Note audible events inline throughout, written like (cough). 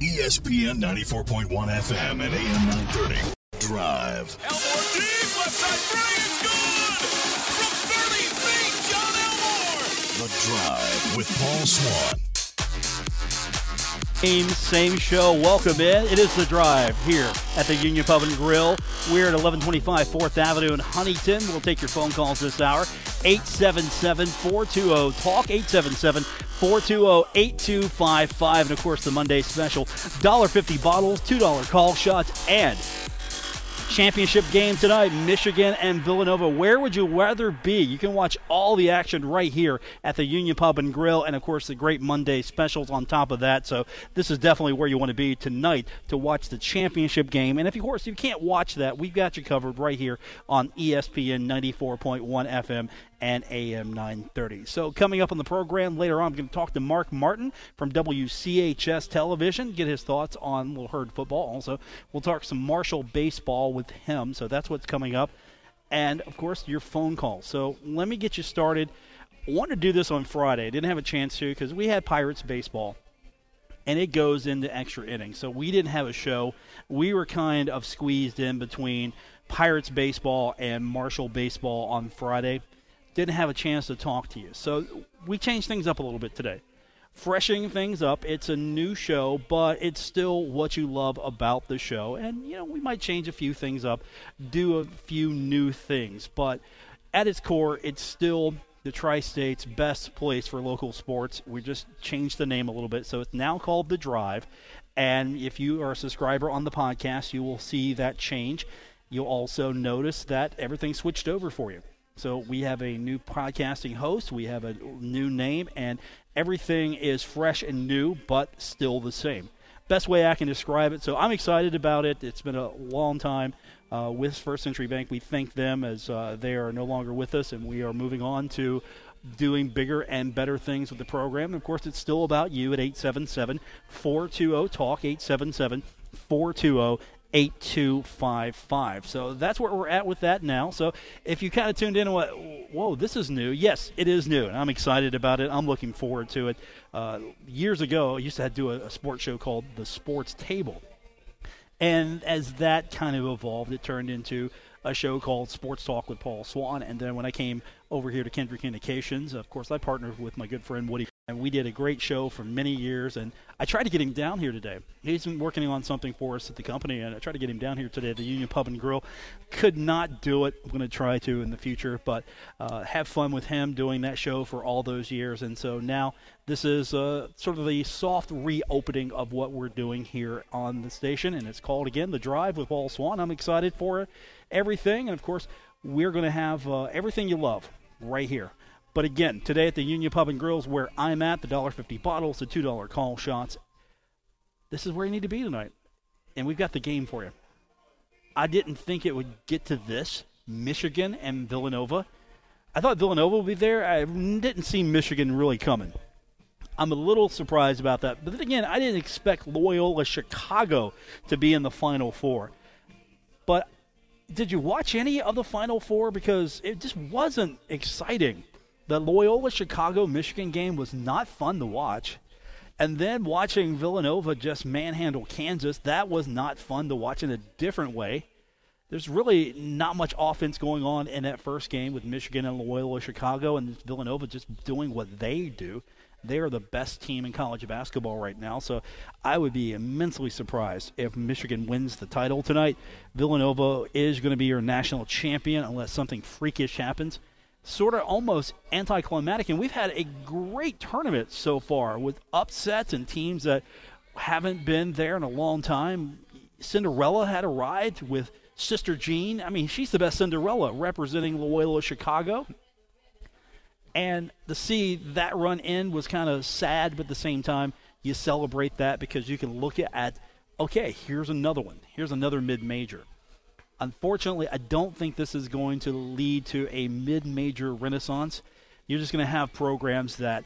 ESPN 94.1 FM and AM 930. Drive. Elmore deep, left side three is good! From 30 feet, John Elmore! The Drive with Paul Swann. Same, same show. Welcome in. It is The Drive here at the Union Pub and Grill. We're at 1125 4th Avenue in Huntington. We'll take your phone calls this hour. 877-420-TALK, 877-420-8255. And, of course, the Monday special, $1.50 bottles, $2 call shots, and championship game tonight, Michigan and Villanova. Where would you rather be? You can watch all the action right here at the Union Pub and Grill, and of course the great Monday specials on top of that. So this is definitely where you want to be tonight to watch the championship game. And if of course you can't watch that, we've got you covered right here on ESPN 94.1 FM and AM 930. So, coming up on the program later on, I'm going to talk to Mark Martin from WCHS Television, get his thoughts on Little Herd football. Also, we'll talk some Marshall baseball with him. So, that's what's coming up. And, of course, your phone call. So, let me get you started. I wanted to do this on Friday. Didn't have a chance to because we had Pirates baseball and it goes into extra innings. So we didn't have a show. We were kind of squeezed in between Pirates baseball and Marshall baseball on Friday didn't have a chance to talk to you. So we changed things up a little bit today. Freshening things up. It's a new show, but it's still what you love about the show. And, you know, we might change a few things up, do a few new things. But at its core, it's still the Tri State's best place for local sports. We just changed the name a little bit. So it's now called The Drive. And if you are a subscriber on the podcast, you will see that change. You'll also notice that everything switched over for you. So we have a new podcasting host, we have a new name, and everything is fresh and new, but still the same. Best way I can describe it. So I'm excited about it. It's been a long time uh, with First Century Bank. We thank them as uh, they are no longer with us, and we are moving on to doing bigger and better things with the program. And of course, it's still about you at 877 420 TALK, 877 420 8255. So that's where we're at with that now. So if you kind of tuned in and went, whoa, this is new, yes, it is new. And I'm excited about it. I'm looking forward to it. Uh, years ago, I used to do a, a sports show called The Sports Table. And as that kind of evolved, it turned into a show called Sports Talk with Paul Swann. And then when I came over here to Kendrick Communications, of course, I partnered with my good friend Woody and we did a great show for many years. And I tried to get him down here today. He's been working on something for us at the company, and I tried to get him down here today at the Union Pub and Grill. Could not do it. I'm going to try to in the future, but uh, have fun with him doing that show for all those years. And so now this is uh, sort of the soft reopening of what we're doing here on the station, and it's called again The Drive with Paul Swann. I'm excited for everything, and of course, we're going to have uh, everything you love right here but again, today at the Union Pub and Grills, where I'm at, the $1.50 bottles, the $2 call shots, this is where you need to be tonight. And we've got the game for you. I didn't think it would get to this Michigan and Villanova. I thought Villanova would be there. I didn't see Michigan really coming. I'm a little surprised about that. But then again, I didn't expect Loyola Chicago to be in the Final Four. But did you watch any of the Final Four? Because it just wasn't exciting. The Loyola Chicago Michigan game was not fun to watch. And then watching Villanova just manhandle Kansas, that was not fun to watch in a different way. There's really not much offense going on in that first game with Michigan and Loyola Chicago, and Villanova just doing what they do. They are the best team in college basketball right now, so I would be immensely surprised if Michigan wins the title tonight. Villanova is going to be your national champion unless something freakish happens sort of almost anticlimactic. And we've had a great tournament so far with upsets and teams that haven't been there in a long time. Cinderella had a ride with Sister Jean. I mean, she's the best Cinderella representing Loyola Chicago. And to see that run in was kind of sad, but at the same time, you celebrate that because you can look at, okay, here's another one. Here's another mid major. Unfortunately, I don't think this is going to lead to a mid major renaissance. You're just going to have programs that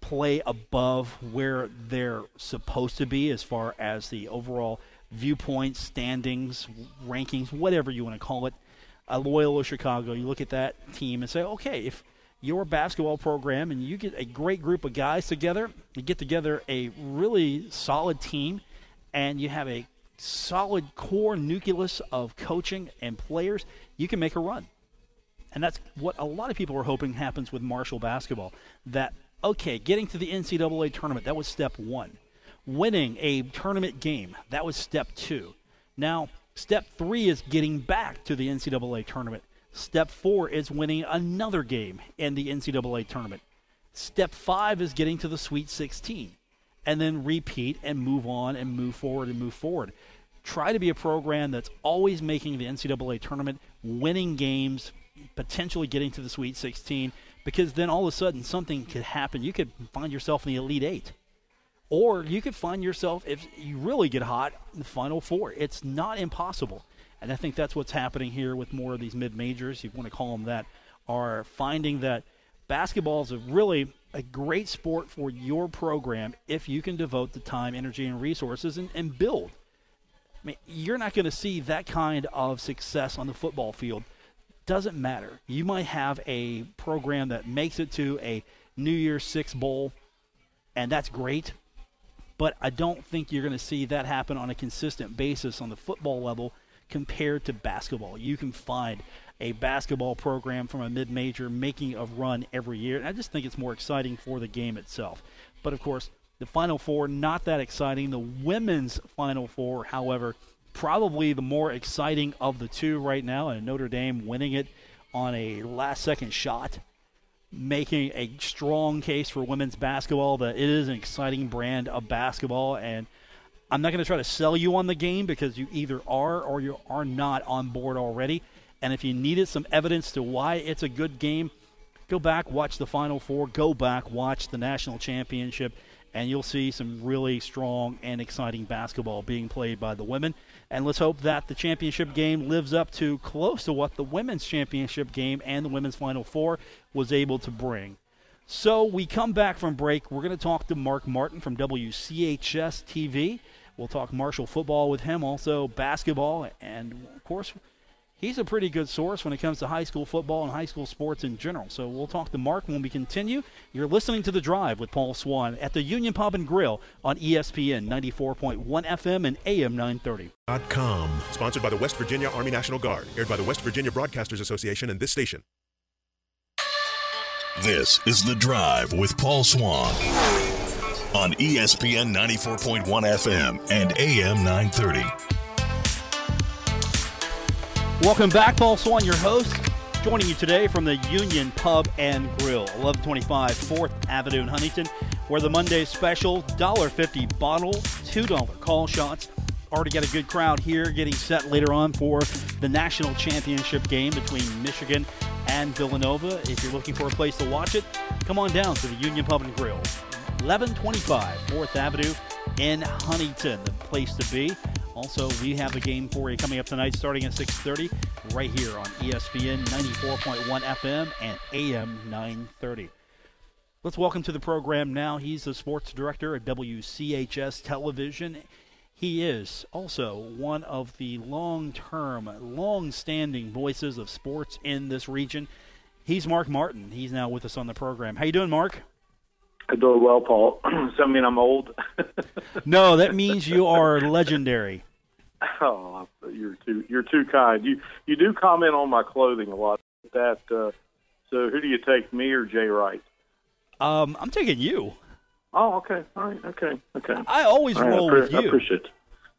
play above where they're supposed to be as far as the overall viewpoint, standings, rankings, whatever you want to call it. A Loyola Chicago, you look at that team and say, okay, if your basketball program and you get a great group of guys together, you get together a really solid team and you have a solid core nucleus of coaching and players, you can make a run. And that's what a lot of people are hoping happens with Marshall basketball. That, okay, getting to the NCAA tournament, that was step one. Winning a tournament game, that was step two. Now, step three is getting back to the NCAA tournament. Step four is winning another game in the NCAA tournament. Step five is getting to the Sweet 16 and then repeat and move on and move forward and move forward. Try to be a program that's always making the NCAA tournament, winning games, potentially getting to the Sweet 16, because then all of a sudden something could happen. You could find yourself in the Elite Eight. Or you could find yourself, if you really get hot, in the Final Four. It's not impossible. And I think that's what's happening here with more of these mid majors, you want to call them that, are finding that basketball is a really a great sport for your program if you can devote the time, energy, and resources and, and build. I mean, you're not going to see that kind of success on the football field. Doesn't matter. You might have a program that makes it to a New Year's Six Bowl, and that's great. But I don't think you're going to see that happen on a consistent basis on the football level compared to basketball. You can find a basketball program from a mid major making a run every year. And I just think it's more exciting for the game itself. But of course, the Final Four, not that exciting. The women's Final Four, however, probably the more exciting of the two right now. And Notre Dame winning it on a last second shot, making a strong case for women's basketball that it is an exciting brand of basketball. And I'm not going to try to sell you on the game because you either are or you are not on board already. And if you needed some evidence to why it's a good game, go back, watch the Final Four, go back, watch the national championship, and you'll see some really strong and exciting basketball being played by the women. And let's hope that the championship game lives up to close to what the women's championship game and the women's Final Four was able to bring. So we come back from break. We're going to talk to Mark Martin from WCHS TV. We'll talk Marshall football with him, also basketball, and of course, he's a pretty good source when it comes to high school football and high school sports in general. So we'll talk to Mark when we continue. You're listening to The Drive with Paul Swann at the Union Pub and Grill on ESPN 94.1 FM and AM 930. Com. Sponsored by the West Virginia Army National Guard. Aired by the West Virginia Broadcasters Association and this station. This is The Drive with Paul Swann on ESPN 94.1 FM and AM 930. Welcome back, Paul Swann, your host, joining you today from the Union Pub and Grill, 1125 4th Avenue in Huntington, where the Monday special $1.50 bottle, $2 call shots. Already got a good crowd here getting set later on for the national championship game between Michigan and Villanova. If you're looking for a place to watch it, come on down to the Union Pub and Grill, 1125 4th Avenue in Huntington, the place to be. Also, we have a game for you coming up tonight starting at 6.30 right here on ESPN 94.1 FM and AM 930. Let's welcome to the program now. He's the sports director at WCHS Television. He is also one of the long-term, long-standing voices of sports in this region. He's Mark Martin. He's now with us on the program. How you doing, Mark? I'm doing well, Paul. (clears throat) Does that mean I'm old? (laughs) No, that means you are legendary. (laughs) oh, you're too you're too kind. You you do comment on my clothing a lot. That uh, so who do you take, me or Jay Wright? Um, I'm taking you. Oh, okay, all right, okay, okay. I always All right, roll I, appre- with I you. appreciate. It.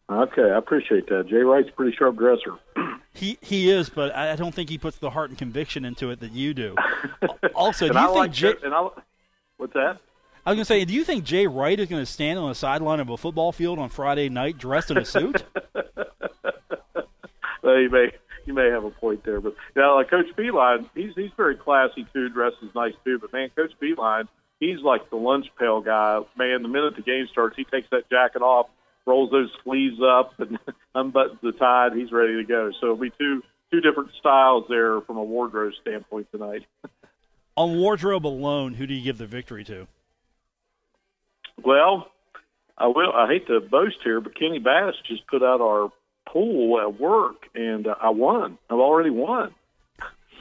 Okay, I appreciate that. Jay Wright's a pretty sharp dresser. (clears throat) He he is, but I I don't think he puts the heart and conviction into it that you do. (laughs) Also, do you I think like Jay, and I, what's that? I was going to say, do you think Jay Wright is going to stand on the sideline of a football field on Friday night dressed in a suit? (laughs) Well, you may you may have a point there, but yeah, like Coach Beilein, he's he's very classy too, dresses nice too. But man, Coach Beilein, he's like the lunch pail guy. Man, the minute the game starts, he takes that jacket off, rolls those sleeves up, and (laughs) unbuttons the tie. and He's ready to go. So it'll be two two different styles there from a wardrobe standpoint tonight. (laughs) on wardrobe alone, who do you give the victory to? Well, I will. I hate to boast here, but Kenny Bass just put out our pool at work, and uh, I won. I've already won.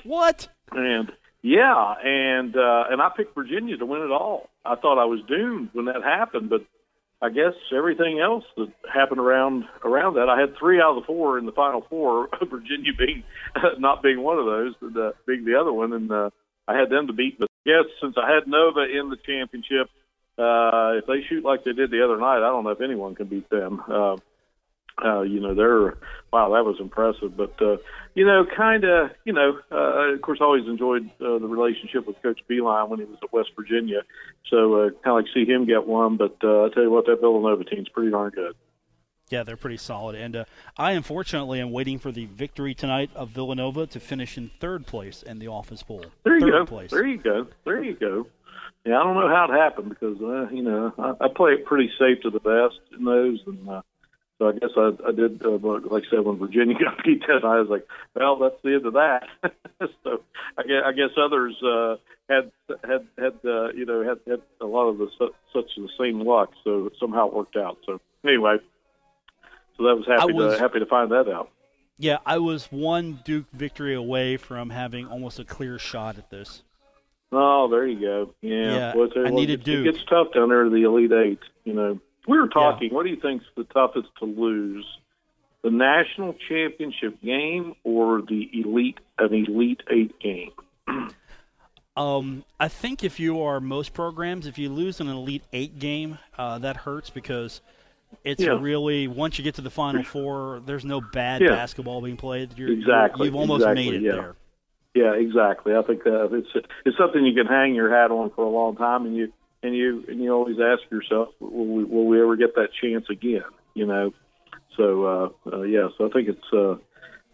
What? And yeah, and uh, and I picked Virginia to win it all. I thought I was doomed when that happened, but I guess everything else that happened around around that, I had three out of the four in the final four. (laughs) Virginia being (laughs) not being one of those, but uh, being the other one, and uh, I had them to beat. But yes, since I had Nova in the championship, uh, if they shoot like they did the other night, I don't know if anyone can beat them. Uh, uh, you know, they're wow, that was impressive. But uh, you know, kind of, you know, uh, of course, I always enjoyed uh, the relationship with Coach Beilein when he was at West Virginia. So uh, kind of like see him get one. But uh, I tell you what, that Villanova team's pretty darn good. Yeah, they're pretty solid. And uh, I, unfortunately, am waiting for the victory tonight of Villanova to finish in third place in the office poll. There you third go. Place. There you go. There you go. Yeah, I don't know how it happened because uh, you know I, I play it pretty safe to the best in those, and uh, so I guess I, I did. Uh, like I said, when Virginia (laughs) got beat that, I was like, well, that's the end of that. (laughs) so I guess, I guess others uh, had had had uh, you know had had a lot of the such the same luck, so somehow it worked out. So anyway, so that was happy was- to happy to find that out. Yeah, I was one Duke victory away from having almost a clear shot at this. Oh, there you go. Yeah, Yeah, Well, I needed it, Duke. It gets tough down there, the Elite Eight. You know, we were talking. What do you think's the toughest to lose? The national championship game or the elite an Elite Eight game? (clears throat) Um, I think if you are most programs, if you lose an Elite Eight game, uh, that hurts because it's Yeah. really once you get to the Final Four, there's no bad Yeah. basketball being played. You're, Exactly, You've almost exactly, made it yeah. there. Yeah, exactly. I think that it's it's something you can hang your hat on for a long time, and you and you and you always ask yourself, will we, will we ever get that chance again? You know. So uh, uh, yeah, so I think it's. Uh,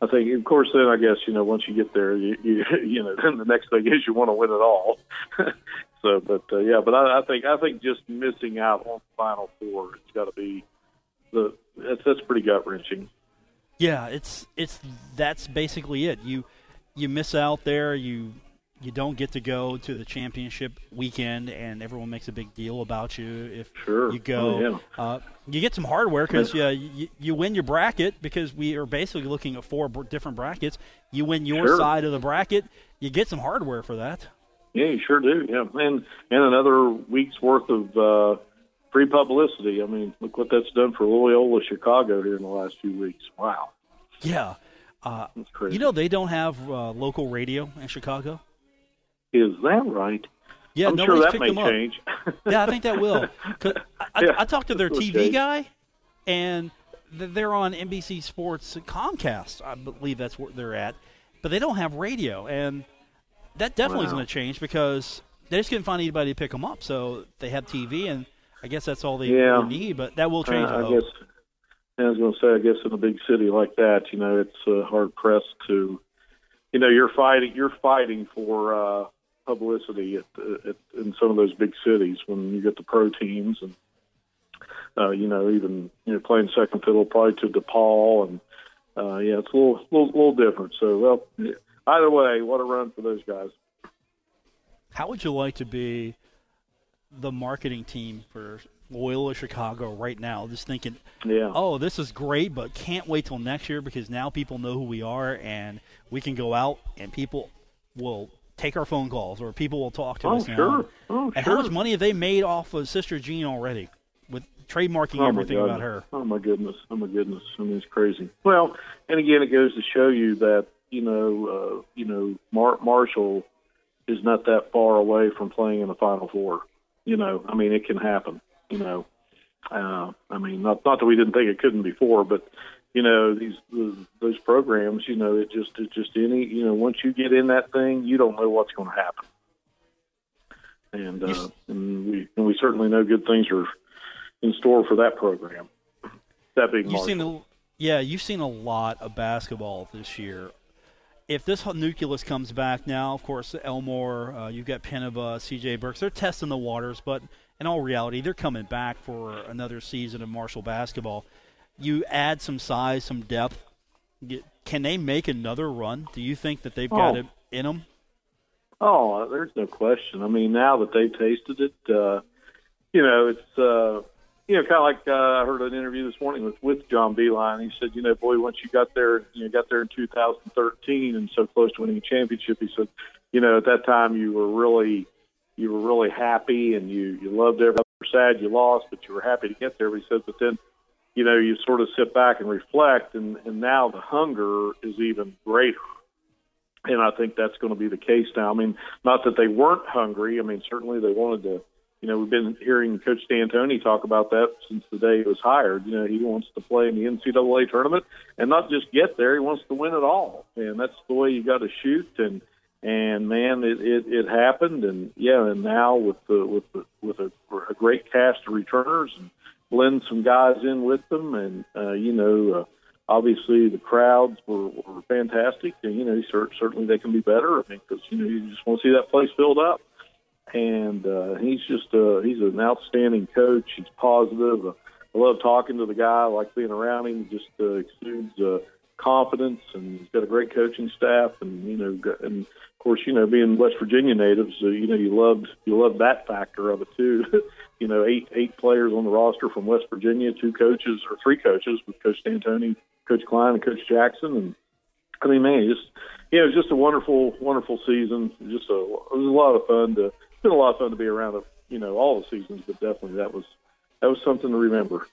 I think, of course, then I guess you know once you get there, you you, (laughs) you know then the next thing is you want to win it all. (laughs) so, but uh, yeah, but I, I think I think just missing out on the final four, it's got to be the that's that's pretty gut wrenching. Yeah, it's it's that's basically it. You you miss out there. You you don't get to go to the championship weekend, and everyone makes a big deal about you if Sure. you go. Oh, yeah. uh, you get some hardware because yeah, you, you win your bracket because we are basically looking at four different brackets. You win your Sure. side of the bracket. You get some hardware for that. Yeah, you sure do. Yeah, and and another week's worth of uh, free publicity. I mean, look what that's done for Loyola Chicago here in the last few weeks. Wow, Yeah. Uh, you know they don't have uh, local radio in Chicago. is that right? Yeah, I'm sure that picked may them up. Yeah, I think that will. (laughs) I, Yeah, I talked to their TV okay. guy, and they're on NBC Sports Comcast. I believe that's where they're at, but they don't have radio, and that definitely is going to change because they just couldn't find anybody to pick them up. So they have TV, and I guess that's all they Yeah. need. But that will change. Uh, I I guess. I was going to say, I guess in a big city like that, you know, it's uh, hard pressed to, you know, you're fighting, you're fighting for uh, publicity at, at, in some of those big cities when you get the pro teams and, uh, you know, even you know playing second fiddle probably to DePaul and, uh, yeah, it's a little, little, little different. So, well, either way, what a run for those guys. How would you like to be the marketing team for Loyola Chicago right now? Just thinking, Yeah. oh, this is great, but can't wait till next year because now people know who we are and we can go out and people will take our phone calls or people will talk to Oh, us now. sure. Oh, and sure. how much money have they made off of Sister Jean already with trademarking Oh, everything about her? Oh my goodness! Oh my goodness! I mean, it's crazy. Well, and again, it goes to show you that you know, uh, you know, Mar- Marshall is not that far away from playing in the Final Four. You know, I mean, it can happen. You know, uh, I mean, not not that we didn't think it couldn't before, but you know, these those programs, you know, it just it just any you know, once you get in that thing, you don't know what's going to happen. And, uh, and we and we certainly know good things are in store for that program. That being You've Marshall. seen a, yeah, you've seen a lot of basketball this year. If this nucleus comes back now, of course, Elmore, uh, you've got Penava, C.J. Burks, they're testing the waters, but in all reality, they're coming back for another season of Marshall basketball. You add some size, some depth. Can they make another run? Do you think that they've got Oh. it in them? Oh, there's no question. I mean, now that they've tasted it, uh, you know, it's uh, you know, kind of like uh, I heard an interview this morning with with John Beilein. He said, you know, boy, once you got there, you know, got there in 2013 and so close to winning a championship, he said, you know, at that time you were really you were really happy and you you loved every sad you lost, but you were happy to get there. He said, but then, you know, you sort of sit back and reflect, and and now the hunger is even greater. And I think that's going to be the case now. I mean, not that they weren't hungry. I mean, certainly they wanted to. You know, we've been hearing Coach D'Antoni talk about that since the day he was hired. You know, he wants to play in the NCAA tournament and not just get there. He wants to win it all, and that's the way you got to shoot. And and man, it, it it happened, and yeah, and now with the with the, with a, a great cast of returners and blend some guys in with them, and uh, you know, uh, obviously the crowds were, were fantastic, and you know, certainly they can be better. I mean, because you know, you just want to see that place filled up, and uh, he's just uh, he's an outstanding coach. He's positive. Uh, I love talking to the guy. I like being around him. Just uh, exudes uh, confidence, and he's got a great coaching staff, and you know, and of course, you know, being West Virginia natives, uh, you know, you loved you loved that factor of it too. (laughs) you know, eight eight players on the roster from West Virginia, two coaches or three coaches with Coach D'Antoni, Coach Klein, and Coach Jackson, and I mean, man, just yeah, it was just a wonderful, wonderful season. Just a it was a lot of fun to it's been a lot of fun to be around you know, all the seasons, but definitely that was that was something to remember.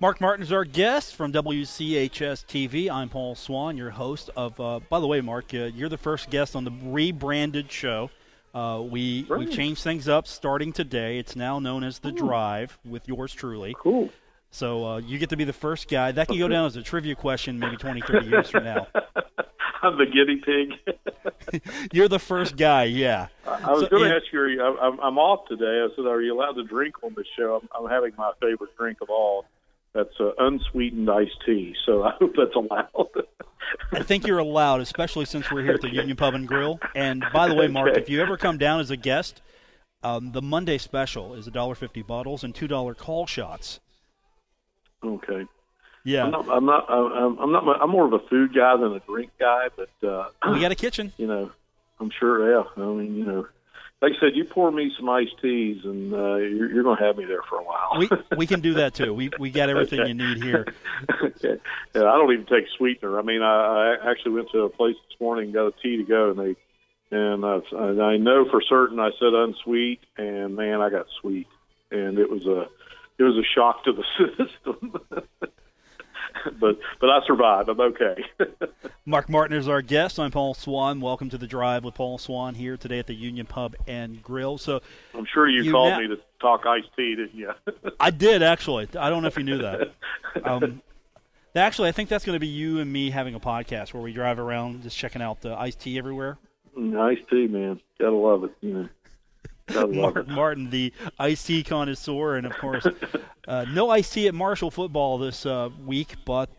Mark Martin is our guest from WCHS TV. I'm Paul Swann, your host of. Uh, by the way, Mark, uh, you're the first guest on the rebranded show. Uh, we we changed things up starting today. It's now known as the Drive with yours truly. Cool. So uh, you get to be the first guy. That can go down as a trivia question maybe 20, 30 years from now. (laughs) (laughs) I'm the guinea pig. (laughs) You're the first guy, yeah. I was So, going to ask you I'm, I'm off today. I said, are you allowed to drink on the show? I'm, I'm having my favorite drink of all. That's uh, unsweetened iced tea. So I hope that's allowed. (laughs) I think you're allowed, especially since we're here at the Union Pub and Grill. And by the way, Mark, Okay. if you ever come down as a guest, um, the Monday special is $1.50 bottles and $2 call shots. okay. Yeah. I'm not. I'm not. I'm, I'm not. I'm more of a food guy than a drink guy. But uh, we got a kitchen. (clears throat) you know, I'm sure. Yeah. I mean, you know, like I said, you pour me some iced teas, and uh, you're, you're going to have me there for a while. We we can do that too. We (laughs) we got everything Okay. you need here. okay. Yeah, I don't even take sweetener. I mean, I, I actually went to a place this morning and got a tea to go, and they and uh, and I know for certain I said unsweet, and man, I got sweet, and it was a it was a shock to the (laughs) system. (laughs) but but I survived. I'm okay. (laughs) Mark Martin is our guest. I'm Paul Swann. Welcome to the Drive with Paul Swann here today at the Union Pub and Grill. So I'm sure you, You called now- me to talk iced tea, didn't you? (laughs) I did actually. I don't know if you knew that. Um, actually, I think that's going to be you and me having a podcast where we drive around just checking out the iced tea everywhere. iced tea, man. Gotta love it. You know, (laughs) Mark. Martin, the iced tea connoisseur, and of course, uh, no iced tea at Marshall football this uh, week, but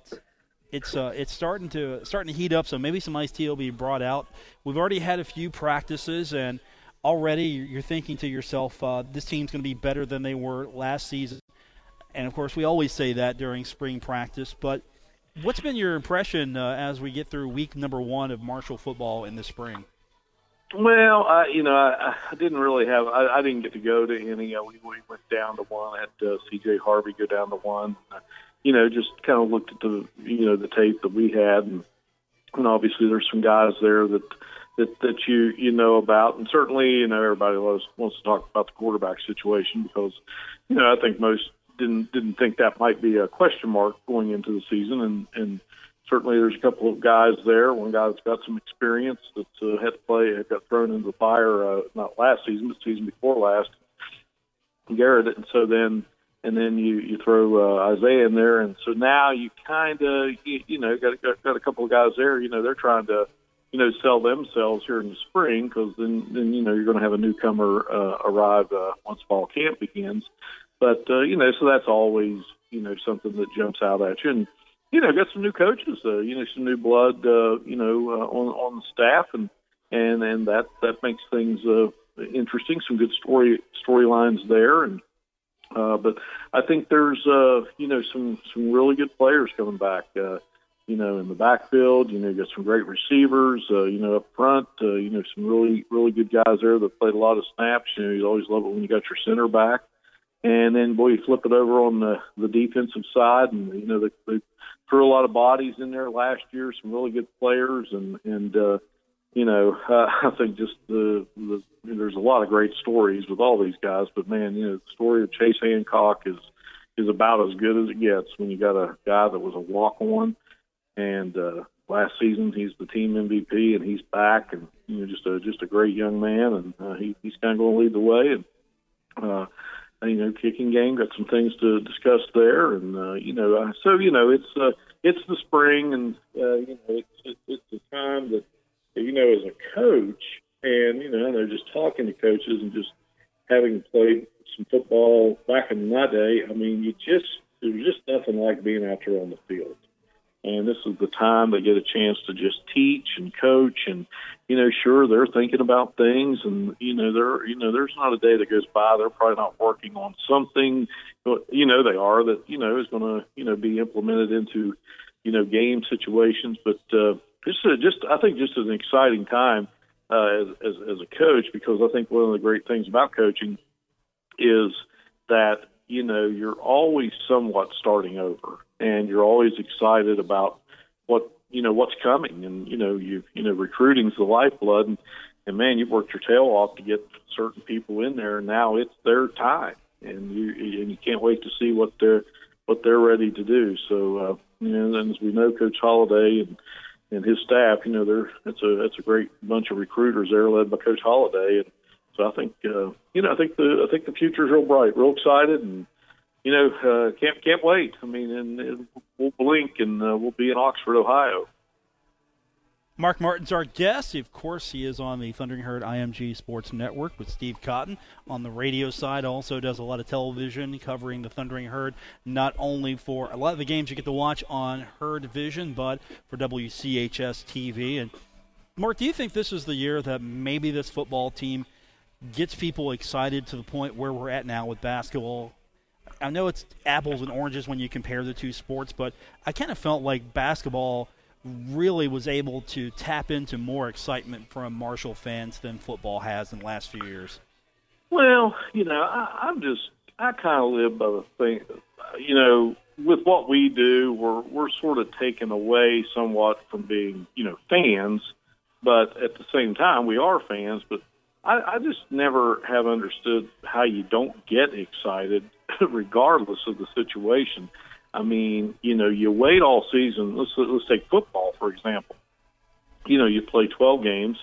it's uh, it's starting to starting to heat up. So maybe some iced tea will be brought out. We've already had a few practices, and already you're you're thinking to yourself, uh, this team's going to be better than they were last season. And of course, we always say that during spring practice. But what's been your impression uh, as we get through week number one of Marshall football in the spring? Well, I, you know, I, I didn't really have. I, I didn't get to go to any. Uh, we, we went down to one. I had uh, C.J. Harvey go down to one. Uh, you know, just kind of looked at the you know the tape that we had, and, and obviously there's some guys there that that that you you know about, and certainly you know everybody loves, wants to talk about the quarterback situation because you know I think most didn't didn't think that might be a question mark going into the season, and and certainly there's a couple of guys there. One guy that's got some experience that's uh, had to play, got thrown into the fire uh, not last season, but season before last. Garrett, and so then and then you you throw uh, Isaiah in there, and so now you kind of you, you know got, got got a couple of guys there. You know they're trying to you know sell themselves here in the spring because then then you know you're going to have a newcomer uh, arrive uh, once fall camp begins. But uh, you know so that's always you know something that jumps out at you and you know, got some new coaches, uh, you know, some new blood, uh, you know, uh, on on the staff, and and and that that makes things uh, interesting. Some good story storylines there, and uh, but I think there's uh, you know some some really good players coming back. Uh, you know, in the backfield, you know, got some great receivers. Uh, you know, up front, uh, you know, some really really good guys there that played a lot of snaps. You know, you always love it when you got your center back. And then, boy, you flip it over on the the defensive side, and you know they, they threw a lot of bodies in there last year. Some really good players, and and uh, you know, uh, (laughs) I think just the, the there's a lot of great stories with all these guys, but man, you know, the story of Chase Hancock is is about as good as it gets when you got a guy that was a walk on, and uh, last season he's the team MVP and he's back and you know just a just a great young man and uh, he, he's kind of going to lead the way and uh, you know kicking game got some things to discuss there and uh, you know so you know it's uh, it's the spring and uh, you know it's it's, the time that you know as a coach and you know know just talking to coaches and just having played some football back in my day I mean you just there's just nothing like being out there on the field and this is the time they get a chance to just teach and coach and you know sure they're thinking about things and you know they're you know there's not a day that goes by they're probably not working on something but you know they are that you know is going to you know be implemented into you know game situations. But uh just uh, just I think just an exciting time uh as, as as a coach because I think one of the great things about coaching is that you know you're always somewhat starting over and you're always excited about what you know what's coming. And you know you you know recruiting's the lifeblood. And, and man you've worked your tail off to get certain people in there. And now it's their time. And you and you can't wait to see what they're what they're ready to do. So uh you know and as we know coach Holliday and and his staff you know they're it's a it's a great bunch of recruiters there led by coach Holliday. And so I think uh you know I think the I think the future's real bright real excited. And you know, uh, can't can't wait. I mean, and, and we'll blink and uh, we'll be in Oxford, Ohio. Mark Martin's our guest. Of course, he is on the Thundering Herd IMG Sports Network with Steve Cotton. On the radio side, also does a lot of television covering the Thundering Herd, not only for a lot of the games you get to watch on Herd Vision, but for WCHS TV. And Mark, do you think this is the year that maybe this football team gets people excited to the point where we're at now with basketball I know it's apples and oranges when you compare the two sports, but I kind of felt like basketball really was able to tap into more excitement from Marshall fans than football has in the last few years. Well, you know, I, I'm just I kind of live by the thing, you know, with what we do, we're we're sort of taken away somewhat from being, you know, fans, but at the same time, we are fans. But I, I just never have understood how you don't get excited (laughs) regardless of the situation. I mean, you know, you wait all season. Let's let's take football for example. You know, you play 12 games.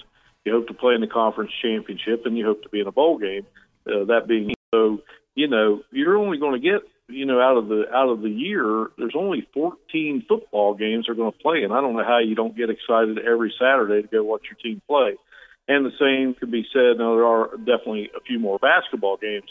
You hope to play in the conference championship, and you hope to be in a bowl game. Uh, that being so, you know, you're only going to get you know out of the out of the year. There's only 14 football games they're going to play, and I don't know how you don't get excited every Saturday to go watch your team play. And the same could be said. Now there are definitely a few more basketball games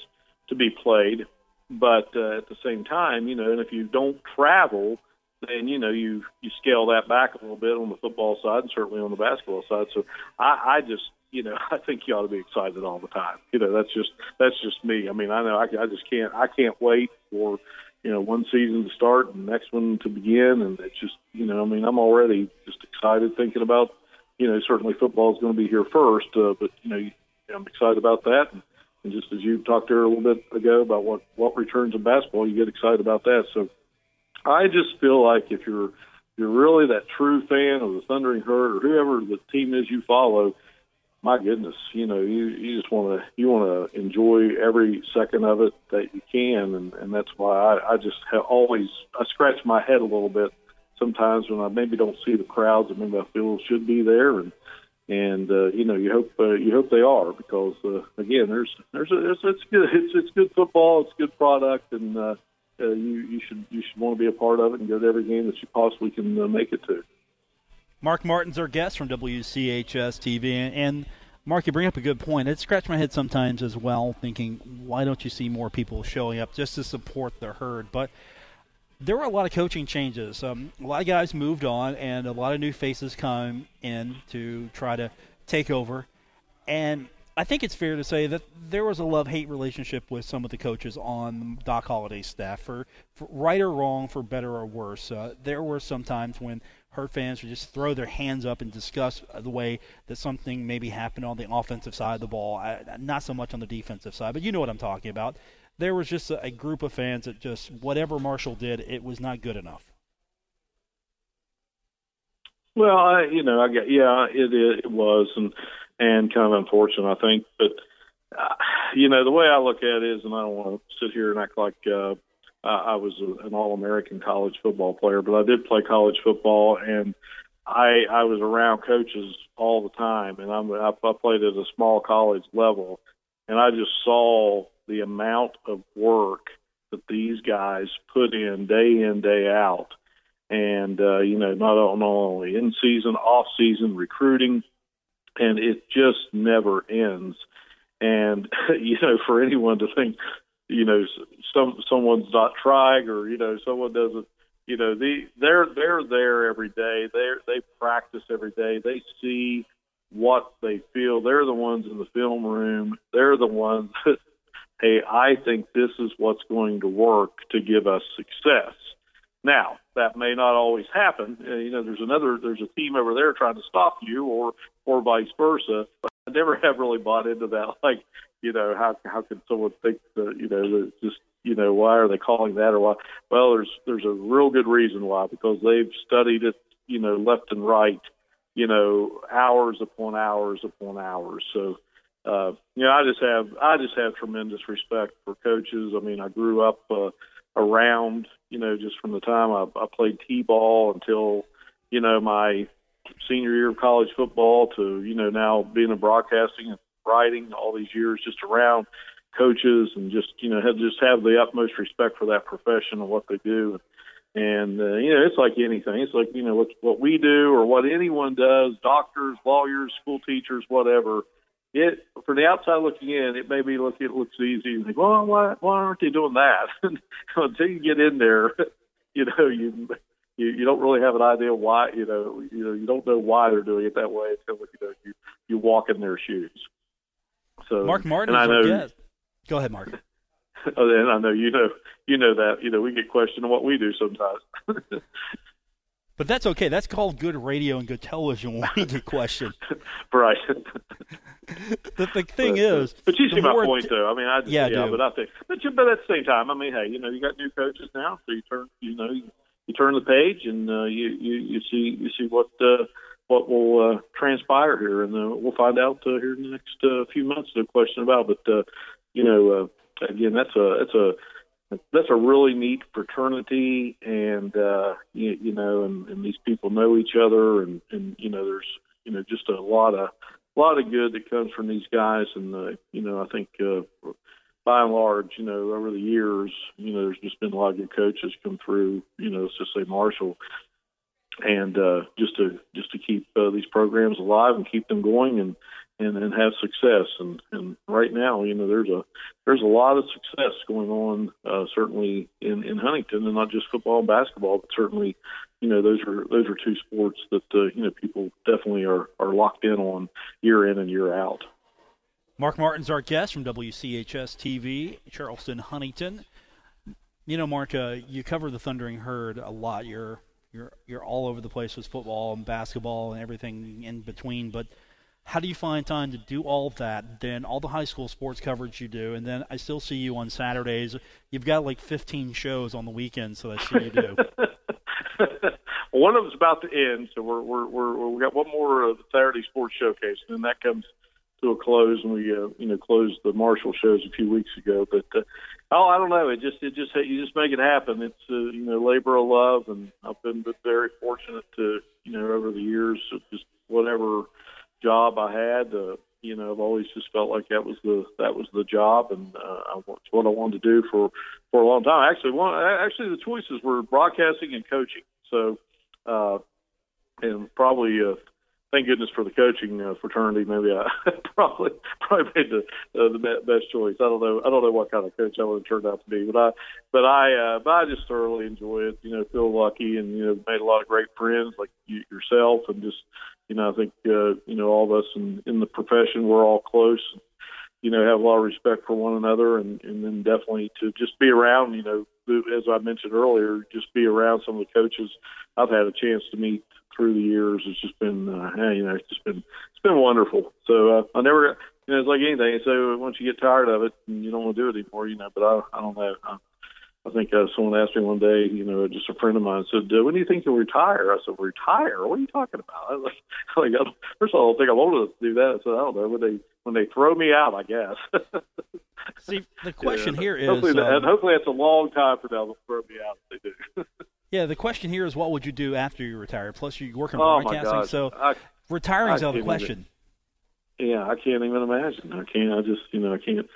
to be played, but uh, at the same time, you know, and if you don't travel, then you know you you scale that back a little bit on the football side and certainly on the basketball side. So I, I just you know (laughs) I think you ought to be excited all the time. You know that's just that's just me. I mean I know I, I just can't I can't wait for you know one season to start and the next one to begin, and it's just you know I mean I'm already just excited thinking about you know certainly football is going to be here first, uh, but you know I'm excited about that. And, and just as you talked there a little bit ago about what what returns in basketball, you get excited about that. So I just feel like if you're you're really that true fan of the Thundering Herd or whoever the team is you follow, my goodness, you know, you you just want to you want to enjoy every second of it that you can, and and that's why I, I just have always I scratch my head a little bit sometimes when I maybe don't see the crowds that maybe I feel should be there, and and uh, you know you hope uh, you hope they are because uh, again there's there's a, it's, it's good it's it's good football it's good product and uh, uh, you you should you should want to be a part of it and go to every game that you possibly can uh, make it to. Mark Martin's our guest from WCHS TV and, Mark, you bring up a good point. It scratched my head sometimes as well, thinking, why don't you see more people showing up just to support the herd? But there were a lot of coaching changes. Um, a lot of guys moved on, and a lot of new faces come in to try to take over. And I think it's fair to say that there was a love-hate relationship with some of the coaches on Doc Holliday's staff, for, for right or wrong, for better or worse. Uh, there were some times when Herd fans would just throw their hands up and discuss the way that something maybe happened on the offensive side of the ball, not so much on the defensive side, but you know what I'm talking about there was just a, a group of fans that just whatever Marshall did, it was not good enough. Well, I, you know, I got yeah, it it was and and kind of unfortunate, I think. But uh, you know, the way I look at it is, and I don't want to sit here and act like uh, I was a, an All-American college football player, but I did play college football, and I I was around coaches all the time, and I'm I, I played at a small college level, and I just saw the amount of work that these guys put in day in day out and uh, you know not, only in season, off season recruiting, and it just never ends. And (laughs) you know, for anyone to think, you know, some someone's not trying, or you know, someone doesn't, you know, the they're they're there every day. They they practice every day. They see what they feel. They're the ones in the film room. They're the ones (laughs) hey, I think this is what's going to work to give us success. Now, that may not always happen. Uh, you know, there's another, there's a team over there trying to stop you, or or vice versa. But I never (laughs) have really bought into that. (laughs) Like, you know, how how can someone think that you know that just you know why are they calling that or why? Well, there's there's a real good reason why because they've studied it, you know, left and right, you know, hours upon hours upon hours. So. Uh, you know, I just have I just have tremendous respect for coaches. I mean, I grew up uh, around, you know, just from the time I, I played t-ball until, you know, my senior year of college football to, you know, now being in broadcasting and writing all these years just around coaches and just, you know, have just have the utmost respect for that profession and what they do. And, uh, you know, it's like anything. It's like, you know, what, what we do or what anyone does, doctors, lawyers, school teachers, whatever – it from the outside looking in, it may be look it looks easy. You think, well, why why aren't they doing that? (laughs) Until you get in there, (laughs) you know, you you you don't really have an idea why. You know, you know, you don't know why they're doing it that way until you know you you walk in their shoes. So Mark Martin, I know, guest. Go ahead, Mark. (laughs) Oh, and I know you know you know that you know we get questioned on what we do sometimes. But that's okay. That's called good radio and good television when we get questioned. right. (laughs) the, the thing but, is, but you see my point, t- though. I mean, I Yeah, I yeah, do. but I think, but you, but at the same time, I mean, hey, you know, you got new coaches now, so you turn, you know, you, you turn the page and uh, you, you you see you see what uh, what will uh, transpire here, and uh, we'll find out uh, here in the next uh, few months. No question about. It. But uh, you know, uh, again, that's a that's a that's a really neat fraternity, and uh, you, you know, and, and these people know each other, and and you know, there's you know just a lot of a lot of good that comes from these guys, and uh, you know, I think uh, by and large, you know, over the years, you know, there's just been a lot of good coaches come through. You know, let's just say Marshall, and uh, just to just to keep uh, these programs alive and keep them going, and and, and have success. And, and right now, you know, there's a there's a lot of success going on, uh, certainly in, in Huntington, and not just football and basketball, but certainly, you know, those are those are two sports that uh, you know people definitely are are locked in on year in and year out. Mark Martin's our guest from WCHS TV, Charleston, Huntington. You know, Mark, uh, you cover the Thundering Herd a lot. You're you're you're all over the place with football and basketball and everything in between. But how do you find time to do all of that? Then all the high school sports coverage you do, and then I still see you on Saturdays. You've got like 15 shows on the weekends, so I see you do. (laughs) One of them's about to end, so we're we're we're we got one more the Saturday Sports Showcase, and then that comes to a close, and we uh, you know closed the Marshall shows a few weeks ago. But uh, oh, I don't know, it just it just you just make it happen. It's uh, you know labor of love, and I've been very fortunate to you know over the years just whatever job I had. Uh, you know, I've always just felt like that was the that was the job, and uh, it's what I wanted to do for for a long time. Actually, one actually the choices were broadcasting and coaching. So, uh, and probably uh, thank goodness for the coaching uh, fraternity. Maybe I (laughs) probably probably made the uh, the be- best choice. I don't know. I don't know what kind of coach I would have turned out to be, but I but I uh, but I just thoroughly enjoy it. You know, feel lucky, and you know, made a lot of great friends like you, yourself, and just you know, I think uh, you know all of us in, in the profession we're all close. You know, have a lot of respect for one another, and and then definitely to just be around. You know, as I mentioned earlier, just be around some of the coaches I've had a chance to meet through the years. It's just been, uh, you know, it's just been it's been wonderful. So uh, I never, you know, it's like anything. So once you get tired of it, and you don't want to do it anymore, you know. But I, I don't know. I, I think uh, someone asked me one day, you know, just a friend of mine said, uh, "When do you think you'll retire?" I said, "Retire? What are you talking about?" (laughs) I was like, like first of all, I don't think I'm old enough to do that. So "I don't know when they when they throw me out, I guess." (laughs) See, the question Yeah. here is. hopefully, that, um, and hopefully that's a long time for them to throw me out if they do. (laughs) yeah, the question here is, what would you do after you retire? Plus, you work in oh broadcasting, so I, retiring's I out of the question. yeah, I can't even imagine. I can't. I just, you know, I can't.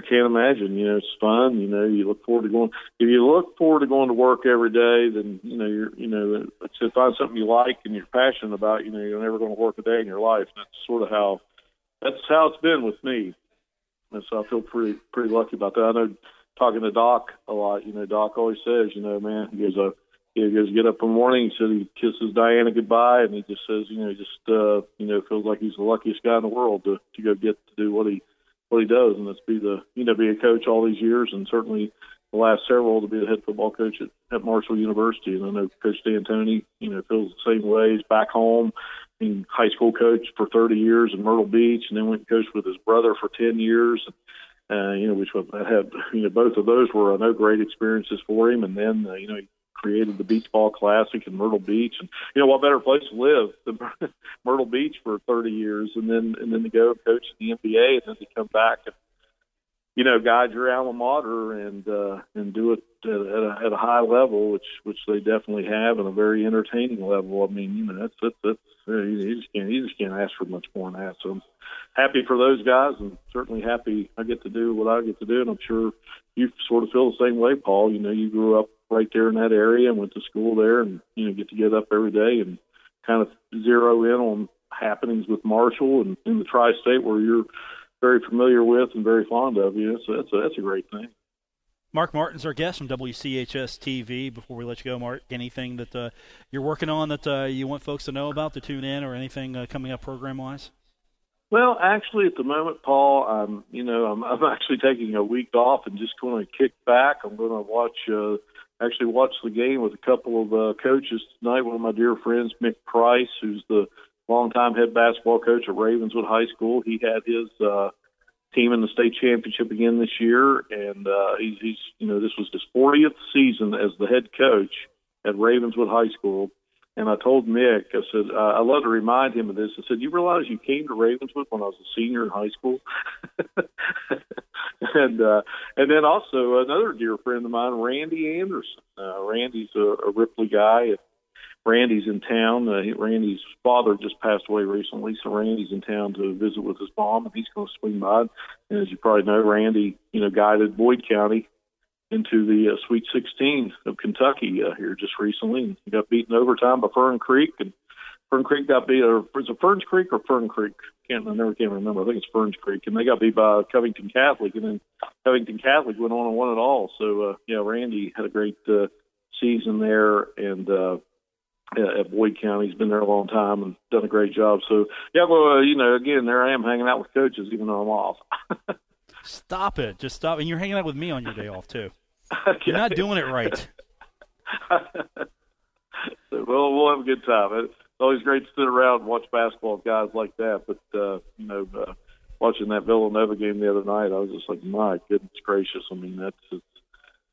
I can't imagine. You know, it's fun. You know, you look forward to going. If you look forward to going to work every day, then you know you're. You know, to find something you like and you're passionate about. You know, you're never going to work a day in your life. That's sort of how. That's how it's been with me. And so I feel pretty pretty lucky about that. I know talking to Doc a lot. You know, Doc always says, you know, man, he goes, uh, he goes get up in the morning. He said he kisses Diana goodbye, and he just says, you know, just uh, you know, feels like he's the luckiest guy in the world to to go get to do what he what he does, and that's be the you know be a coach all these years, and certainly the last several to be the head football coach at, at Marshall University. And I know Coach D'Antoni, you know, feels the same way. He's back home. Being high school coach for 30 years in Myrtle Beach, and then went and coached with his brother for 10 years. Uh, you know, which I had, you know, both of those were I know great experiences for him. And then, uh, you know, he created the Beach Ball Classic in Myrtle Beach, and you know, what better place to live than (laughs) Myrtle Beach for 30 years, and then and then to go coach the NBA, and then to come back and you know guide your alma mater and uh, and do it at, a, at a high level, which which they definitely have, and a very entertaining level. I mean, you know, that's that's, that's you just can't you just can't ask for much more than that. So I'm happy for those guys, and certainly happy I get to do what I get to do, and I'm sure you sort of feel the same way, Paul. You know, you grew up right there in that area and went to school there, and you know, get to get up every day and kind of zero in on happenings with Marshall and in the tri-state where you're very familiar with and very fond of. You know, so that's a, that's a great thing. Mark Martin's our guest from WCHS TV. Before we let you go, Mark, anything that uh, you're working on that uh, you want folks to know about to tune in, or anything uh, coming up program-wise? Well, actually, at the moment, Paul, I'm you know I'm, I'm actually taking a week off and just going to kick back. I'm going to watch uh, actually watch the game with a couple of uh, coaches tonight. One of my dear friends, Mick Price, who's the longtime head basketball coach at Ravenswood High School. He had his uh, team in the state championship again this year, and uh, he's, he's you know this was his 40th season as the head coach at Ravenswood High School. And I told Mick, I said, uh, I love to remind him of this. I said, you realize you came to Ravenswood when I was a senior in high school? (laughs) (laughs) and uh, and then also another dear friend of mine, Randy Anderson. Uh, Randy's a, a Ripley guy. Randy's in town. Uh, Randy's father just passed away recently, so Randy's in town to visit with his mom, and he's going to swing by. And as you probably know, Randy, you know, guided Boyd County into the uh, Sweet 16 of Kentucky uh, here just recently, he got beaten overtime by Fern Creek, and Fern Creek got beat. Or is it Ferns Creek or Fern Creek? Can't I never can remember. I think it's Ferns Creek, and they got beat by Covington Catholic, and then Covington Catholic went on and won it all. So uh, yeah, Randy had a great uh, season there, and uh, at Boyd County, he's been there a long time and done a great job. So yeah, well, uh, you know, again, there I am hanging out with coaches, even though I'm off. (laughs) Stop it! Just stop. And you're hanging out with me on your day off too. (laughs) You're not doing it right. (laughs) so we'll we'll have a good time. It's always great to sit around and watch basketball with guys like that. But uh, you know, uh, watching that Villanova game the other night, I was just like, my goodness gracious! I mean, that's it's,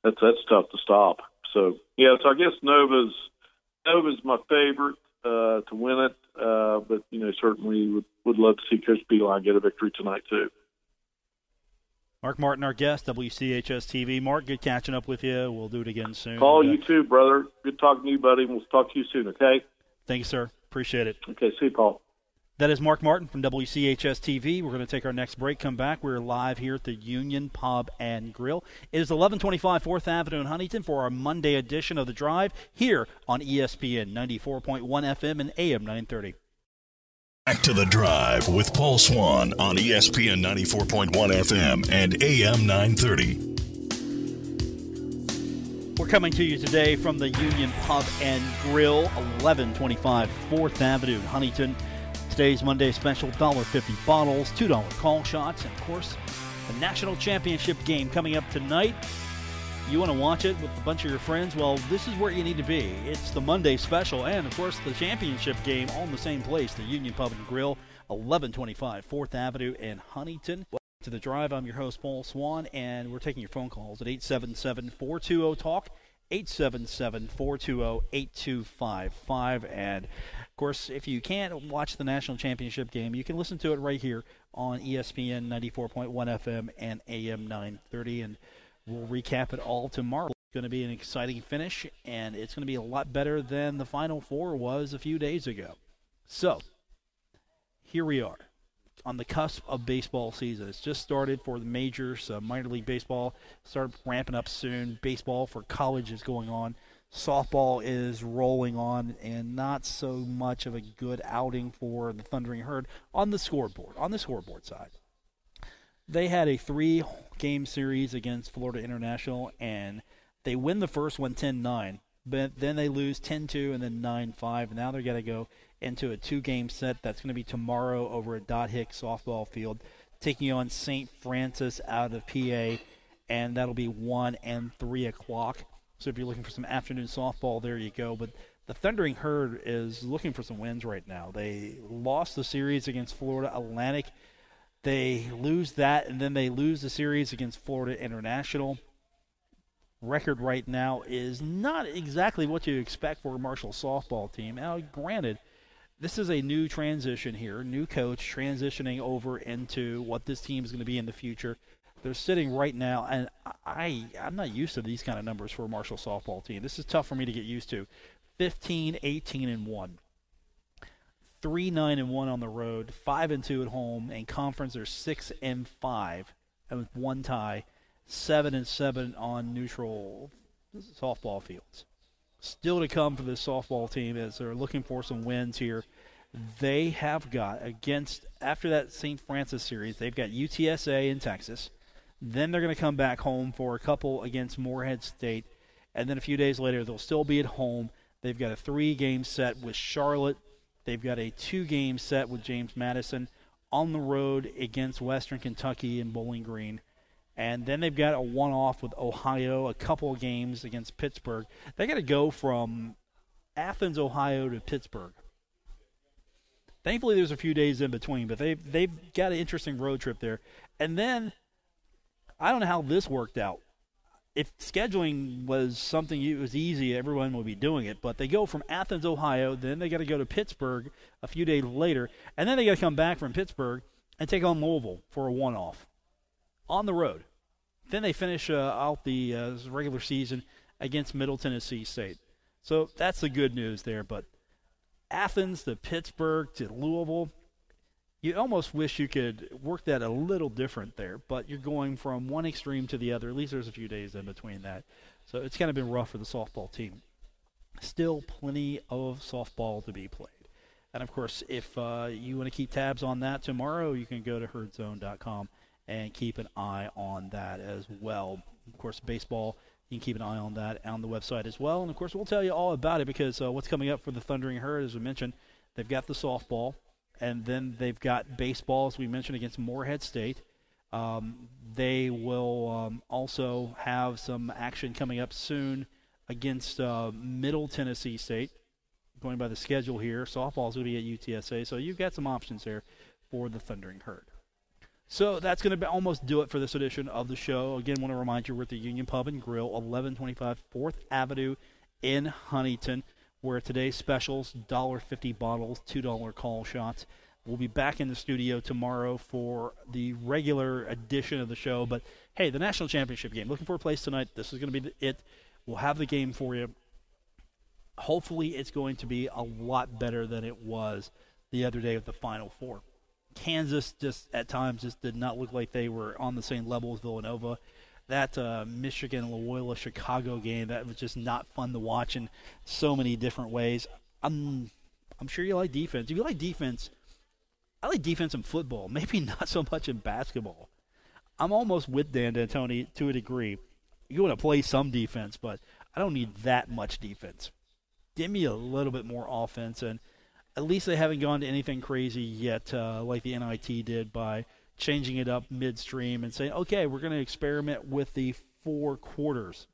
that's that's tough to stop. So yeah, so I guess Nova's Nova's my favorite uh, to win it. Uh, but you know, certainly would would love to see Coach Beilein get a victory tonight too. Mark Martin, our guest, WCHS TV. Mark, good catching up with you. We'll do it again soon. Call you too, brother. Good talking to you, buddy. We'll talk to you soon. Okay. Thank you, sir. Appreciate it. Okay. See you, Paul. That is Mark Martin from WCHS TV. We're going to take our next break. Come back. We're live here at the Union Pub and Grill. It is 1125 4th Avenue in Huntington for our Monday edition of The Drive here on ESPN 94.1 FM and AM 930. Back to the drive with Paul Swann on ESPN 94.1 FM and AM 930. We're coming to you today from the Union Pub and Grill, 1125 4th Avenue in Huntington. Today's Monday special $1.50 bottles, $2 call shots, and of course, the national championship game coming up tonight. You want to watch it with a bunch of your friends? Well, this is where you need to be. It's the Monday special, and of course, the championship game all in the same place, the Union Pub and Grill, 1125 4th Avenue in Huntington. To the drive. I'm your host, Paul Swann, and we're taking your phone calls at 877 420 TALK, 877 420 8255. And of course, if you can't watch the national championship game, you can listen to it right here on ESPN 94.1 FM and AM 930. And we'll recap it all tomorrow. It's going to be an exciting finish, and it's going to be a lot better than the Final Four was a few days ago. So, here we are on the cusp of baseball season. It's just started for the majors. Uh, minor league baseball start ramping up soon. Baseball for college is going on. Softball is rolling on, and not so much of a good outing for the Thundering Herd on the scoreboard. On the scoreboard side, they had a three-game series against Florida International, and they win the first one 10-9. But then they lose 10-2 and then 9-5. and Now they're going to go into a two-game set that's going to be tomorrow over at Dot Hick softball field, taking on St. Francis out of PA, and that'll be one and three o'clock. So if you're looking for some afternoon softball, there you go. But the Thundering Herd is looking for some wins right now. They lost the series against Florida Atlantic. They lose that, and then they lose the series against Florida International record right now is not exactly what you expect for a Marshall softball team. Now, granted, this is a new transition here, new coach transitioning over into what this team is going to be in the future. They're sitting right now, and I I'm not used to these kind of numbers for a Marshall softball team. This is tough for me to get used to. 15, 18, and one. Three, nine, and one on the road. Five and two at home. And conference, they're six and five, and with one tie seven and seven on neutral softball fields. Still to come for this softball team as they're looking for some wins here. They have got against after that St. Francis series, they've got UTSA in Texas. Then they're going to come back home for a couple against Morehead State, and then a few days later they'll still be at home. They've got a three-game set with Charlotte. They've got a two-game set with James Madison on the road against Western Kentucky and Bowling Green. And then they've got a one off with Ohio, a couple of games against Pittsburgh. They got to go from Athens, Ohio to Pittsburgh. Thankfully, there's a few days in between, but they've, they've got an interesting road trip there. And then, I don't know how this worked out. If scheduling was something it was easy, everyone would be doing it. But they go from Athens, Ohio, then they got to go to Pittsburgh a few days later, and then they got to come back from Pittsburgh and take on Louisville for a one off on the road. Then they finish uh, out the uh, regular season against Middle Tennessee State. So that's the good news there. But Athens to Pittsburgh to Louisville, you almost wish you could work that a little different there. But you're going from one extreme to the other. At least there's a few days in between that. So it's kind of been rough for the softball team. Still plenty of softball to be played. And of course, if uh, you want to keep tabs on that tomorrow, you can go to herdzone.com and keep an eye on that as well. Of course, baseball, you can keep an eye on that on the website as well. And of course, we'll tell you all about it because uh, what's coming up for the Thundering Herd, as we mentioned, they've got the softball, and then they've got baseball, as we mentioned, against Morehead State. Um, they will um, also have some action coming up soon against uh, Middle Tennessee State. Going by the schedule here, softball is going to be at UTSA, so you've got some options there for the Thundering Herd. So that's going to almost do it for this edition of the show. Again, want to remind you we're at the Union Pub and Grill, 1125 4th Avenue in Huntington, where today's specials $1.50 bottles, $2 call shots. We'll be back in the studio tomorrow for the regular edition of the show. But hey, the national championship game. Looking for a place tonight. This is going to be it. We'll have the game for you. Hopefully, it's going to be a lot better than it was the other day with the Final Four. Kansas just at times just did not look like they were on the same level as Villanova. That uh, Michigan Loyola Chicago game that was just not fun to watch in so many different ways. I'm I'm sure you like defense. If you like defense, I like defense in football. (laughs) Maybe not so much in basketball. I'm almost with Dan D'Antoni to a degree. You want to play some defense, but I don't need that much defense. Give me a little bit more offense and at least they haven't gone to anything crazy yet, uh, like the NIT did by changing it up midstream and saying, okay, we're going to experiment with the four quarters.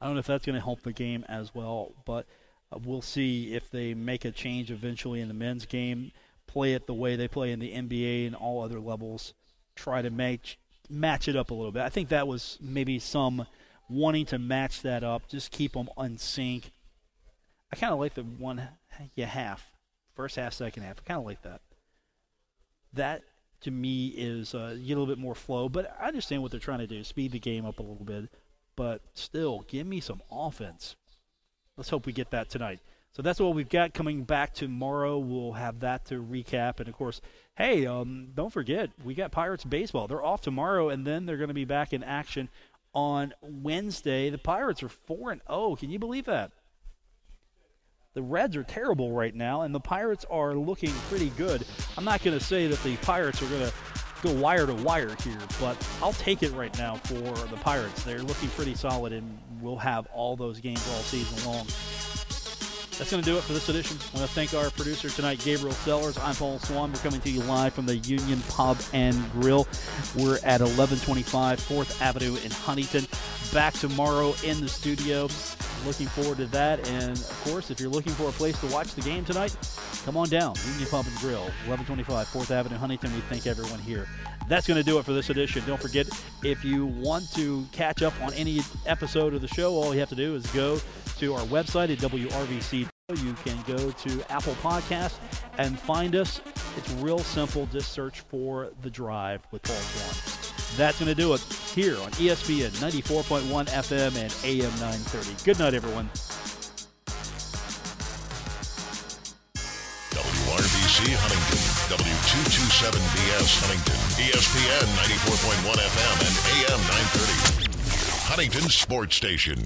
I don't know if that's going to help the game as well, but uh, we'll see if they make a change eventually in the men's game, play it the way they play in the NBA and all other levels. try to match match it up a little bit. I think that was maybe some wanting to match that up, just keep them on sync. I kind of like the one yeah half, first half, second half. I kind of like that. That to me is uh, get a little bit more flow, but I understand what they're trying to do, speed the game up a little bit, but still give me some offense. Let's hope we get that tonight. So that's what we've got coming back tomorrow. We'll have that to recap, and of course, hey, um, don't forget we got Pirates baseball. They're off tomorrow, and then they're going to be back in action on Wednesday. The Pirates are four and zero. Oh. Can you believe that? The Reds are terrible right now, and the Pirates are looking pretty good. I'm not going to say that the Pirates are going to go wire to wire here, but I'll take it right now for the Pirates. They're looking pretty solid, and we'll have all those games all season long. That's going to do it for this edition. I want to thank our producer tonight, Gabriel Sellers. I'm Paul Swann. We're coming to you live from the Union Pub and Grill. We're at 1125 4th Avenue in Huntington. Back tomorrow in the studio. Looking forward to that. And of course, if you're looking for a place to watch the game tonight, come on down. Union Pub and Grill, 1125 4th Avenue, Huntington. We thank everyone here. That's going to do it for this edition. Don't forget, if you want to catch up on any episode of the show, all you have to do is go to our website at WRVC. You can go to Apple Podcast and find us. It's real simple. Just search for The Drive with Paul Swann. That's going to do it here on ESPN 94.1 FM and AM 930. Good night, everyone. WRVC Huntington, W227BS Huntington, ESPN 94.1 FM and AM 930. Huntington Sports Station.